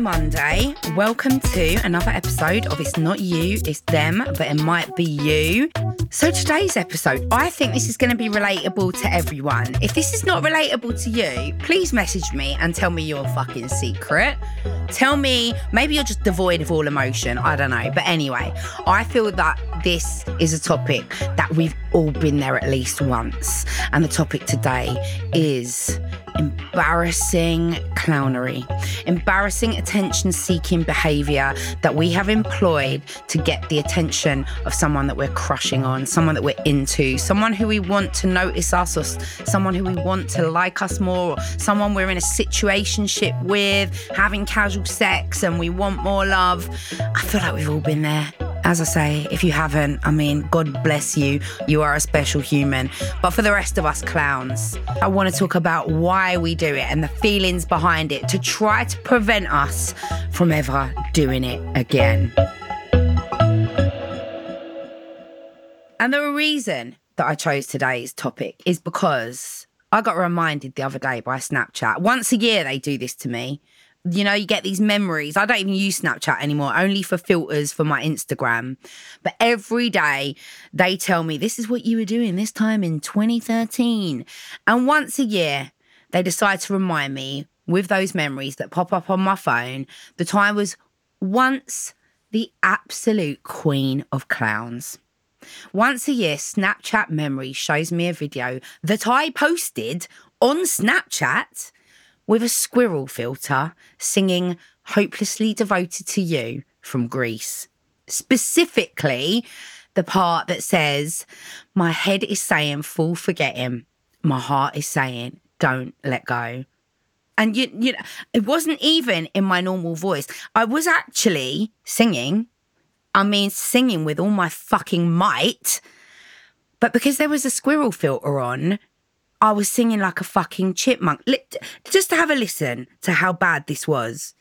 Monday. Welcome to another episode of It's Not You, It's Them, but it might be you. So, today's episode, I think this is going to be relatable to everyone. If this is not relatable to you, please message me and tell me your fucking secret. Tell me, maybe you're just devoid of all emotion. I don't know. But anyway, I feel that this is a topic that we've all been there at least once. And the topic today is embarrassing clownery, embarrassing attention seeking behavior that we have employed to get the attention of someone that we're crushing on, someone that we're into, someone who we want to notice us, or someone who we want to like us more, or someone we're in a situationship with, having casual sex and we want more love. I feel like we've all been there. As I say, if you haven't, I mean, God bless you. You are a special human. But for the rest of us clowns, I want to talk about why we do it and the feelings behind it to try to prevent us from ever doing it again. And the reason that I chose today's topic is because I got reminded the other day by Snapchat. Once a year, they do this to me. You know, you get these memories. I don't even use Snapchat anymore, only for filters for my Instagram. But every day, they tell me this is what you were doing this time in 2013. And once a year, they decide to remind me with those memories that pop up on my phone that I was once the absolute queen of clowns. Once a year, Snapchat Memory shows me a video that I posted on Snapchat with a squirrel filter singing Hopelessly Devoted to You from Grease. Specifically, the part that says, My head is saying, Full forget him. My heart is saying, Don't let go. And you, you know, it wasn't even in my normal voice. I was actually singing I mean, singing with all my fucking might. But because there was a squirrel filter on, I was singing like a fucking chipmunk. Just to have a listen to how bad this was.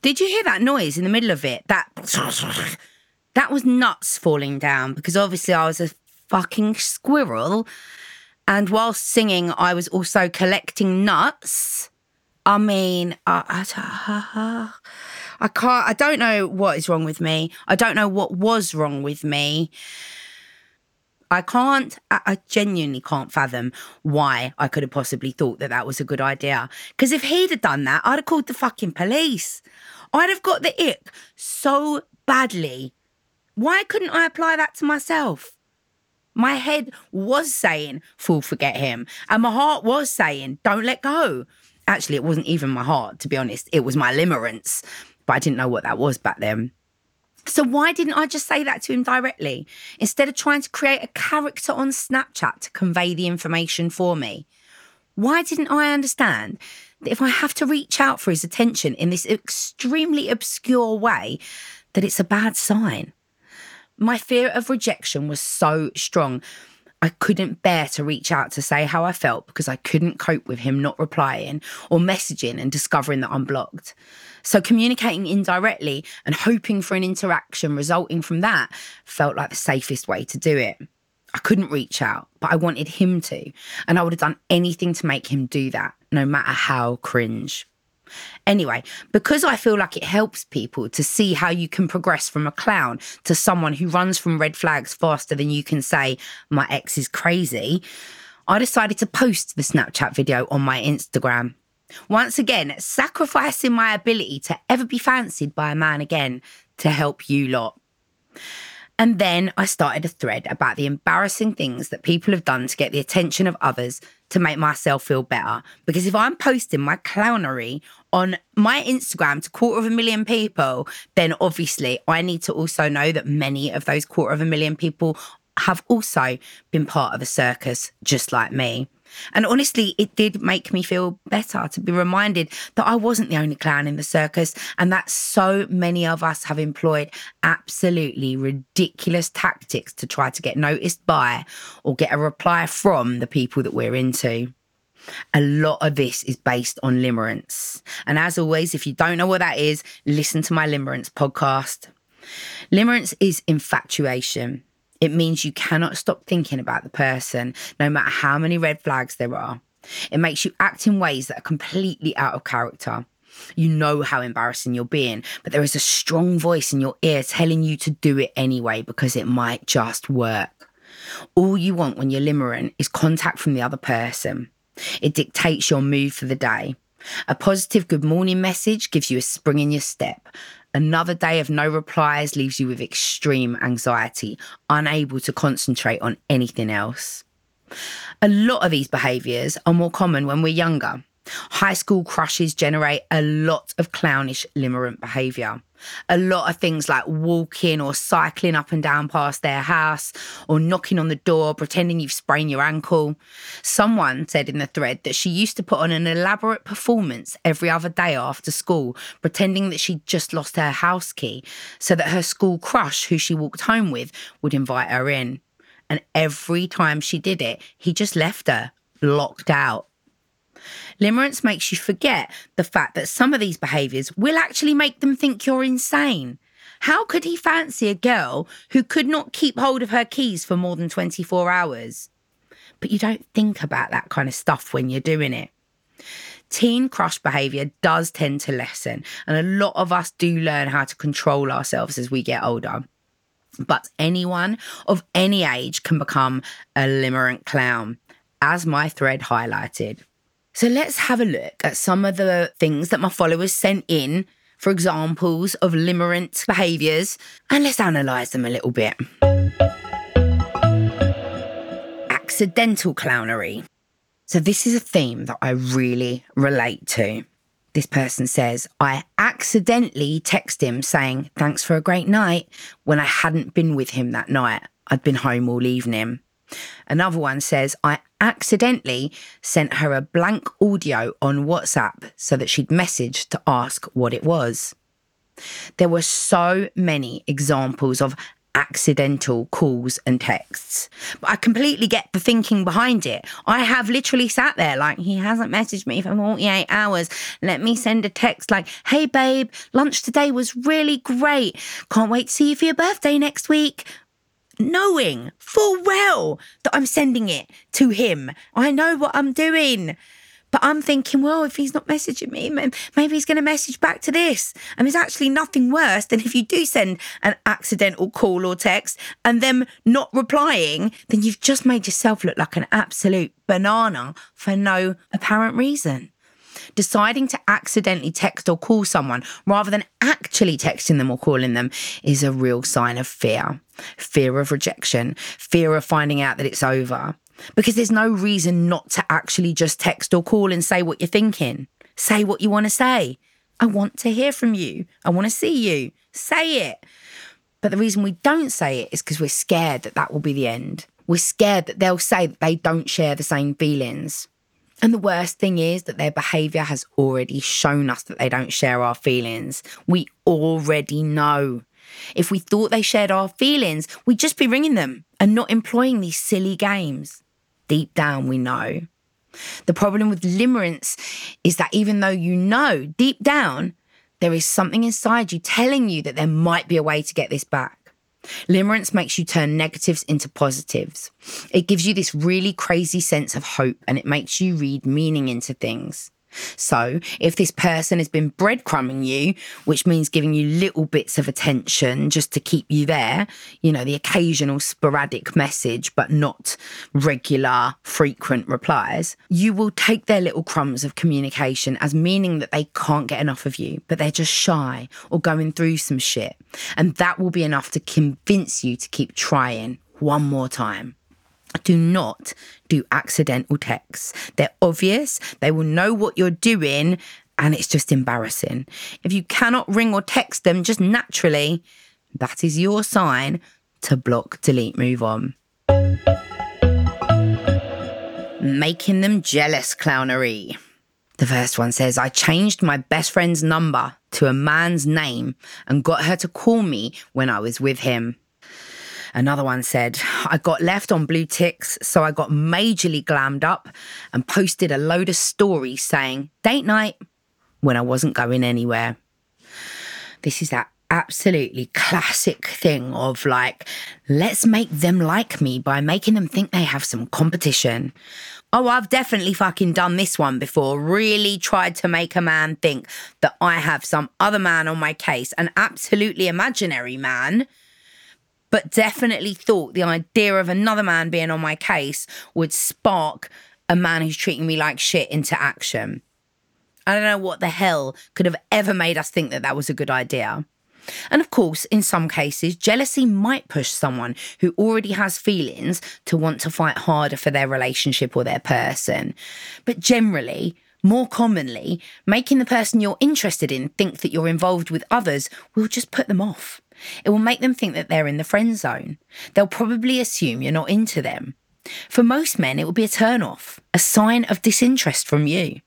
Did you hear that noise in the middle of it? That that was nuts falling down because obviously I was a fucking squirrel. And whilst singing, I was also collecting nuts. I mean, I, I, I can't, I don't know what is wrong with me. I don't know what was wrong with me. I can't, I, genuinely can't fathom why I could have possibly thought that that was a good idea. Because if he'd have done that, I'd have called the fucking police. I'd have got the ick so badly. Why couldn't I apply that to myself? My head was saying, fool, forget him. And my heart was saying, don't let go. Actually, it wasn't even my heart, to be honest. It was my limerence. But I didn't know what that was back then. So why didn't I just say that to him directly instead of trying to create a character on Snapchat to convey the information for me? Why didn't I understand that if I have to reach out for his attention in this extremely obscure way, that it's a bad sign? My fear of rejection was so strong. I couldn't bear to reach out to say how I felt because I couldn't cope with him not replying or messaging and discovering that I'm blocked. So, communicating indirectly and hoping for an interaction resulting from that felt like the safest way to do it. I couldn't reach out, but I wanted him to. And I would have done anything to make him do that, no matter how cringe. Anyway, because I feel like it helps people to see how you can progress from a clown to someone who runs from red flags faster than you can say, my ex is crazy, I decided to post the Snapchat video on my Instagram. Once again, sacrificing my ability to ever be fancied by a man again to help you lot. And then I started a thread about the embarrassing things that people have done to get the attention of others to make myself feel better. Because if I'm posting my clownery on my Instagram to quarter of a million people, then obviously I need to also know that many of those quarter of a million people have also been part of a circus just like me. And honestly, it did make me feel better to be reminded that I wasn't the only clown in the circus and that so many of us have employed absolutely ridiculous tactics to try to get noticed by or get a reply from the people that we're into. A lot of this is based on limerence. And as always, if you don't know what that is, listen to my limerence podcast. Limerence is infatuation. It means you cannot stop thinking about the person, no matter how many red flags there are. It makes you act in ways that are completely out of character. You know how embarrassing you're being, but there is a strong voice in your ear telling you to do it anyway because it might just work. All you want when you're limerent is contact from the other person. It dictates your mood for the day. A positive good morning message gives you a spring in your step. Another day of no replies leaves you with extreme anxiety, unable to concentrate on anything else. A lot of these behaviours are more common when we're younger. High school crushes generate a lot of clownish limerent behaviour. A lot of things like walking or cycling up and down past their house or knocking on the door, pretending you've sprained your ankle. Someone said in the thread that she used to put on an elaborate performance every other day after school, pretending that she'd just lost her house key so that her school crush, who she walked home with, would invite her in. And every time she did it, he just left her locked out. Limerence makes you forget the fact that some of these behaviours will actually make them think you're insane. How could he fancy a girl who could not keep hold of her keys for more than 24 hours? But you don't think about that kind of stuff when you're doing it. Teen crush behaviour does tend to lessen, and a lot of us do learn how to control ourselves as we get older. But anyone of any age can become a limerent clown, as my thread highlighted. So let's have a look at some of the things that my followers sent in for examples of limerent behaviours and let's analyse them a little bit. Accidental clownery. So, this is a theme that I really relate to. This person says, I accidentally text him saying, Thanks for a great night, when I hadn't been with him that night. I'd been home all evening. Another one says, I accidentally sent her a blank audio on WhatsApp so that she'd message to ask what it was. There were so many examples of accidental calls and texts. But I completely get the thinking behind it. I have literally sat there like, he hasn't messaged me for 48 hours. Let me send a text like, hey babe, lunch today was really great. Can't wait to see you for your birthday next week knowing full well that I'm sending it to him. I know what I'm doing. But I'm thinking, well, if he's not messaging me, maybe he's going to message back to this. And there's actually nothing worse than if you do send an accidental call or text and them not replying, then you've just made yourself look like an absolute banana for no apparent reason deciding to accidentally text or call someone rather than actually texting them or calling them is a real sign of fear fear of rejection, fear of finding out that it's over. Because there's no reason not to actually just text or call and say what you're thinking. Say what you want to say. I want to hear from you. I want to see you. Say it. But the reason we don't say it is because we're scared that that will be the end. We're scared that they'll say that they don't share the same feelings. And the worst thing is that their behavior has already shown us that they don't share our feelings. We already know. If we thought they shared our feelings, we'd just be ringing them and not employing these silly games. Deep down, we know. The problem with limerence is that even though you know deep down, there is something inside you telling you that there might be a way to get this back. Limerence makes you turn negatives into positives. It gives you this really crazy sense of hope and it makes you read meaning into things. So, if this person has been breadcrumbing you, which means giving you little bits of attention just to keep you there, you know, the occasional sporadic message, but not regular, frequent replies, you will take their little crumbs of communication as meaning that they can't get enough of you, but they're just shy or going through some shit. And that will be enough to convince you to keep trying one more time. Do not do accidental texts. They're obvious, they will know what you're doing, and it's just embarrassing. If you cannot ring or text them just naturally, that is your sign to block, delete, move on. Making them jealous clownery. The first one says, I changed my best friend's number to a man's name and got her to call me when I was with him. Another one said, I got left on blue ticks, so I got majorly glammed up and posted a load of stories saying, date night, when I wasn't going anywhere. This is that absolutely classic thing of like, let's make them like me by making them think they have some competition. Oh, I've definitely fucking done this one before. Really tried to make a man think that I have some other man on my case, an absolutely imaginary man but definitely thought the idea of another man being on my case would spark a man who's treating me like shit into action. I don't know what the hell could have ever made us think that that was a good idea. And of course, in some cases, jealousy might push someone who already has feelings to want to fight harder for their relationship or their person. But generally, more commonly, making the person you're interested in think that you're involved with others will just put them off. It will make them think that they're in the friend zone. They'll probably assume you're not into them. For most men, it will be a turn off, a sign of disinterest from you.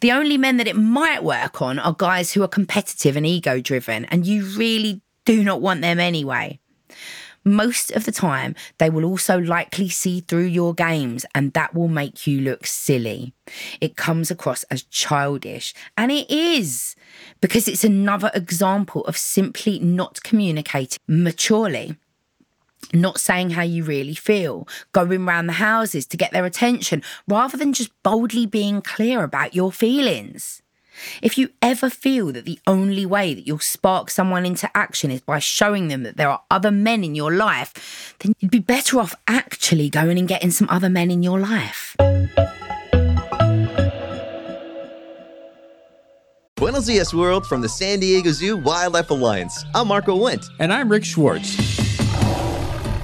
The only men that it might work on are guys who are competitive and ego driven, and you really do not want them anyway most of the time, they will also likely see through your games and that will make you look silly. It comes across as childish, and it is because it's another example of simply not communicating maturely. Not saying how you really feel, going round the houses to get their attention, rather than just boldly being clear about your feelings. If you ever feel that the only way that you'll spark someone into action is by showing them that there are other men in your life, then you'd be better off actually going and getting some other men in your life. Buenos dias, world, from the San Diego Zoo Wildlife Alliance. I'm Marco Wendt. And I'm Rick Schwartz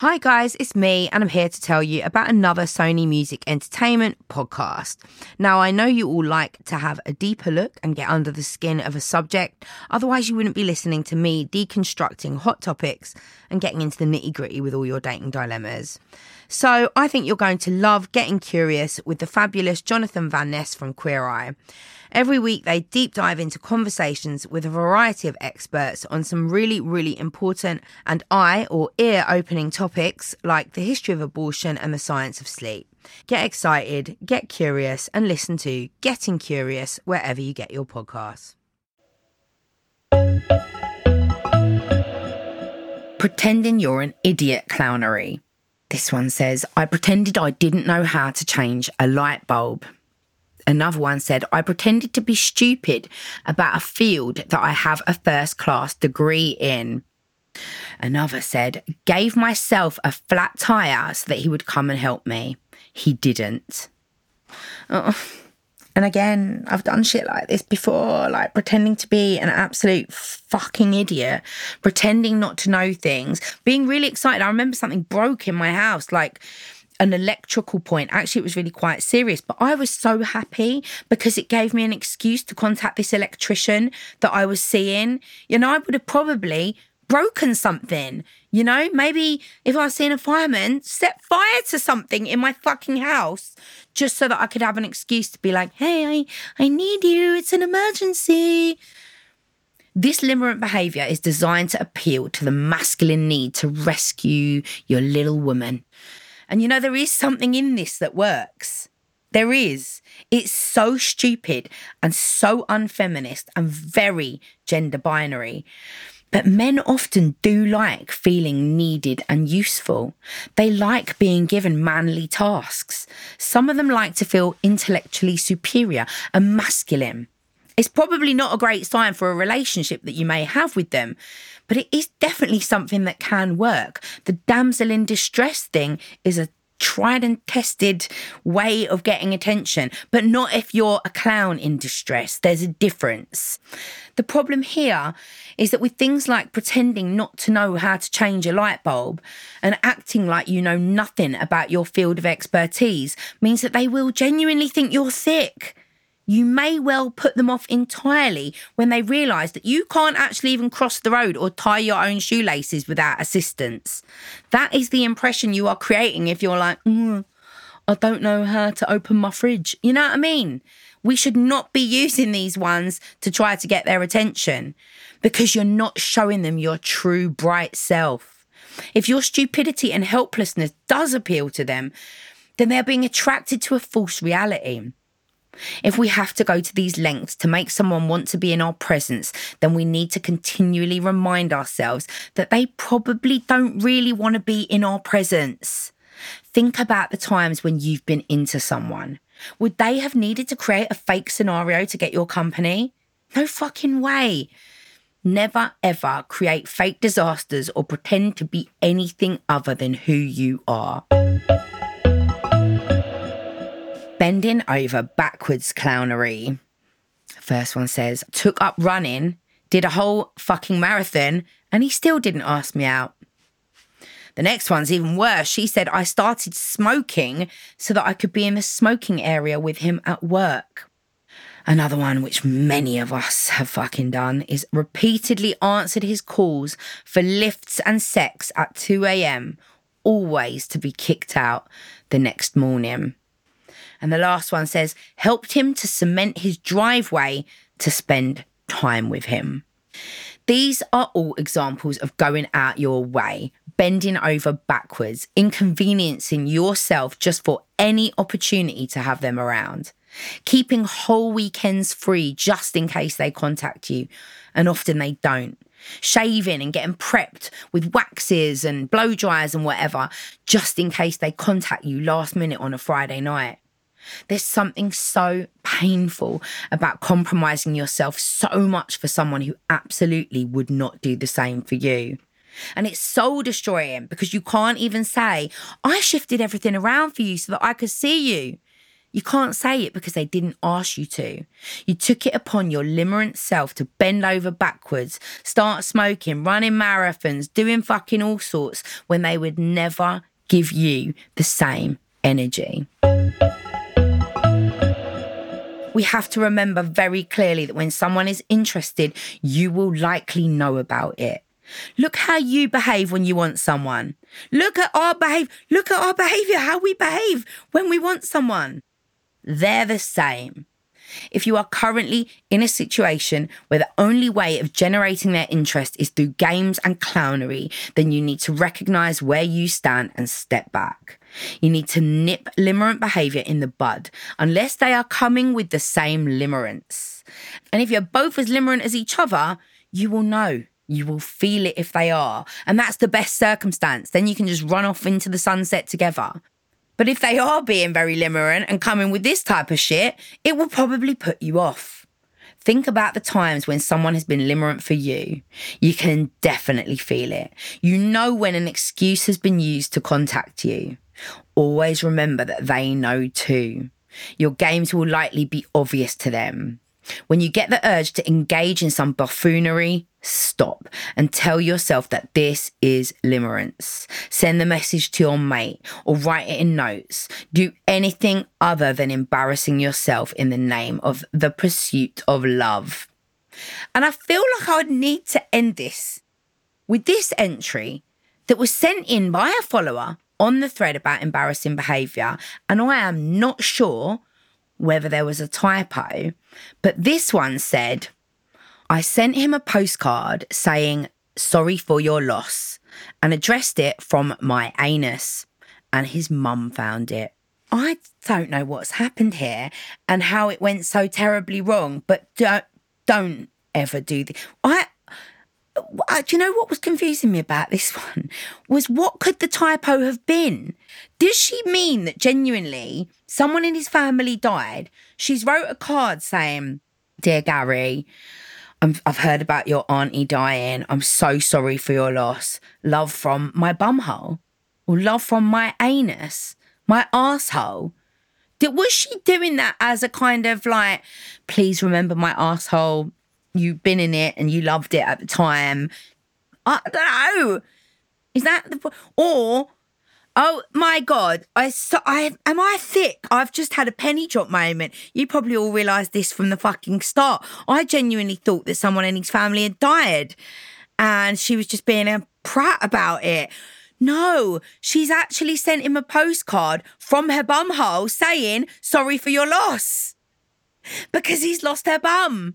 Hi, guys, it's me, and I'm here to tell you about another Sony Music Entertainment podcast. Now, I know you all like to have a deeper look and get under the skin of a subject, otherwise, you wouldn't be listening to me deconstructing hot topics and getting into the nitty gritty with all your dating dilemmas. So, I think you're going to love getting curious with the fabulous Jonathan Van Ness from Queer Eye. Every week, they deep dive into conversations with a variety of experts on some really, really important and eye or ear opening topics like the history of abortion and the science of sleep. Get excited, get curious, and listen to Getting Curious wherever you get your podcasts. Pretending you're an idiot clownery. This one says, I pretended I didn't know how to change a light bulb. Another one said, I pretended to be stupid about a field that I have a first class degree in. Another said, gave myself a flat tire so that he would come and help me. He didn't. Oh. And again, I've done shit like this before, like pretending to be an absolute fucking idiot, pretending not to know things, being really excited. I remember something broke in my house, like an electrical point. Actually, it was really quite serious, but I was so happy because it gave me an excuse to contact this electrician that I was seeing. You know, I would have probably broken something. You know, maybe if I was seeing a fireman, set fire to something in my fucking house just so that I could have an excuse to be like, hey, I, I need you. It's an emergency. This limerent behavior is designed to appeal to the masculine need to rescue your little woman. And you know, there is something in this that works. There is. It's so stupid and so unfeminist and very gender binary. But men often do like feeling needed and useful. They like being given manly tasks. Some of them like to feel intellectually superior and masculine. It's probably not a great sign for a relationship that you may have with them, but it is definitely something that can work. The damsel in distress thing is a tried and tested way of getting attention, but not if you're a clown in distress. There's a difference. The problem here is that with things like pretending not to know how to change a light bulb and acting like you know nothing about your field of expertise means that they will genuinely think you're sick you may well put them off entirely when they realise that you can't actually even cross the road or tie your own shoelaces without assistance. That is the impression you are creating if you're like, mm, I don't know how to open my fridge. You know what I mean? We should not be using these ones to try to get their attention because you're not showing them your true bright self. If your stupidity and helplessness does appeal to them, then they're being attracted to a false reality. If we have to go to these lengths to make someone want to be in our presence, then we need to continually remind ourselves that they probably don't really want to be in our presence. Think about the times when you've been into someone. Would they have needed to create a fake scenario to get your company? No fucking way. Never ever create fake disasters or pretend to be anything other than who you are. Bending over backwards clownery. First one says, took up running, did a whole fucking marathon, and he still didn't ask me out. The next one's even worse. She said, I started smoking so that I could be in the smoking area with him at work. Another one, which many of us have fucking done, is repeatedly answered his calls for lifts and sex at 2 a.m., always to be kicked out the next morning. And the last one says, helped him to cement his driveway to spend time with him. These are all examples of going out your way, bending over backwards, inconveniencing yourself just for any opportunity to have them around, keeping whole weekends free just in case they contact you, and often they don't. Shaving and getting prepped with waxes and blow dryers and whatever, just in case they contact you last minute on a Friday night. There's something so painful about compromising yourself so much for someone who absolutely would not do the same for you. And it's soul destroying because you can't even say, I shifted everything around for you so that I could see you. You can't say it because they didn't ask you to. You took it upon your limerent self to bend over backwards, start smoking, running marathons, doing fucking all sorts when they would never give you the same energy we have to remember very clearly that when someone is interested, you will likely know about it. Look how you behave when you want someone. Look at our behave. Look at our behavior, how we behave when we want someone. They're the same. If you are currently in a situation where the only way of generating their interest is through games and clownery, then you need to recognize where you stand and step back. You need to nip limerent behavior in the bud, unless they are coming with the same limerence. And if you're both as limerent as each other, you will know. You will feel it if they are. And that's the best circumstance. Then you can just run off into the sunset together. But if they are being very limerent and coming with this type of shit, it will probably put you off. Think about the times when someone has been limerent for you. You can definitely feel it. You know when an excuse has been used to contact you. Always remember that they know too. Your games will likely be obvious to them. When you get the urge to engage in some buffoonery, stop and tell yourself that this is limerence. Send the message to your mate or write it in notes. Do anything other than embarrassing yourself in the name of the pursuit of love. And I feel like I would need to end this with this entry that was sent in by a follower on the thread about embarrassing behaviour. And I am not sure whether there was a typo, but this one said, I sent him a postcard saying, sorry for your loss, and addressed it from my anus. And his mum found it. I don't know what's happened here and how it went so terribly wrong, but don't, don't ever do this. I, uh, do you know what was confusing me about this one? Was what could the typo have been? Does she mean that genuinely someone in his family died? She's wrote a card saying, Dear Gary, i have heard about your auntie dying. I'm so sorry for your loss. Love from my bumhole, or love from my anus, my asshole. Did, was she doing that as a kind of like, please remember my asshole? You've been in it and you loved it at the time. I don't know. Is that the or Oh my god! I so I am I thick? I've just had a penny drop moment. You probably all realised this from the fucking start. I genuinely thought that someone in his family had died, and she was just being a prat about it. No, she's actually sent him a postcard from her bumhole saying sorry for your loss because he's lost her bum.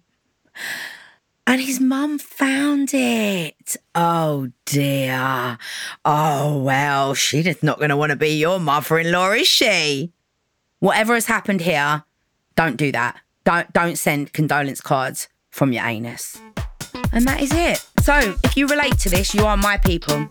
And his mum found it. Oh dear. Oh well, she's not going to want to be your mother in law, is she? Whatever has happened here, don't do that. Don't, don't send condolence cards from your anus. And that is it. So if you relate to this, you are my people.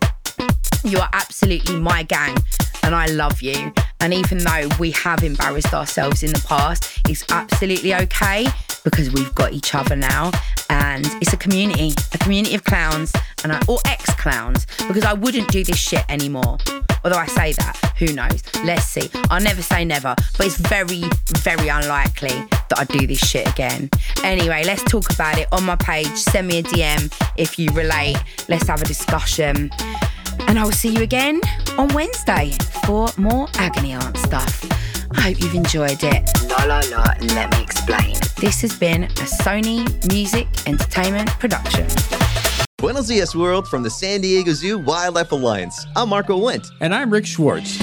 You are absolutely my gang, and I love you. And even though we have embarrassed ourselves in the past, it's absolutely okay because we've got each other now and it's a community, a community of clowns and I, or ex clowns because I wouldn't do this shit anymore. Although I say that, who knows? Let's see. I'll never say never, but it's very, very unlikely that I do this shit again. Anyway, let's talk about it on my page. Send me a DM if you relate. Let's have a discussion. And I will see you again on Wednesday for more agony aunt stuff. I hope you've enjoyed it. La la la, let me explain. This has been a Sony Music Entertainment production. Buenos dias, world, from the San Diego Zoo Wildlife Alliance. I'm Marco Wendt. And I'm Rick Schwartz.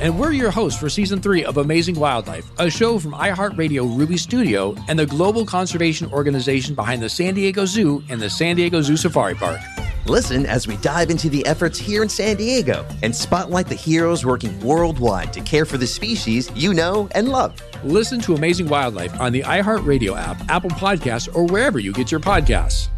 And we're your hosts for season three of Amazing Wildlife, a show from iHeartRadio Ruby Studio and the global conservation organization behind the San Diego Zoo and the San Diego Zoo Safari Park. Listen as we dive into the efforts here in San Diego and spotlight the heroes working worldwide to care for the species you know and love. Listen to Amazing Wildlife on the iHeartRadio app, Apple Podcasts, or wherever you get your podcasts.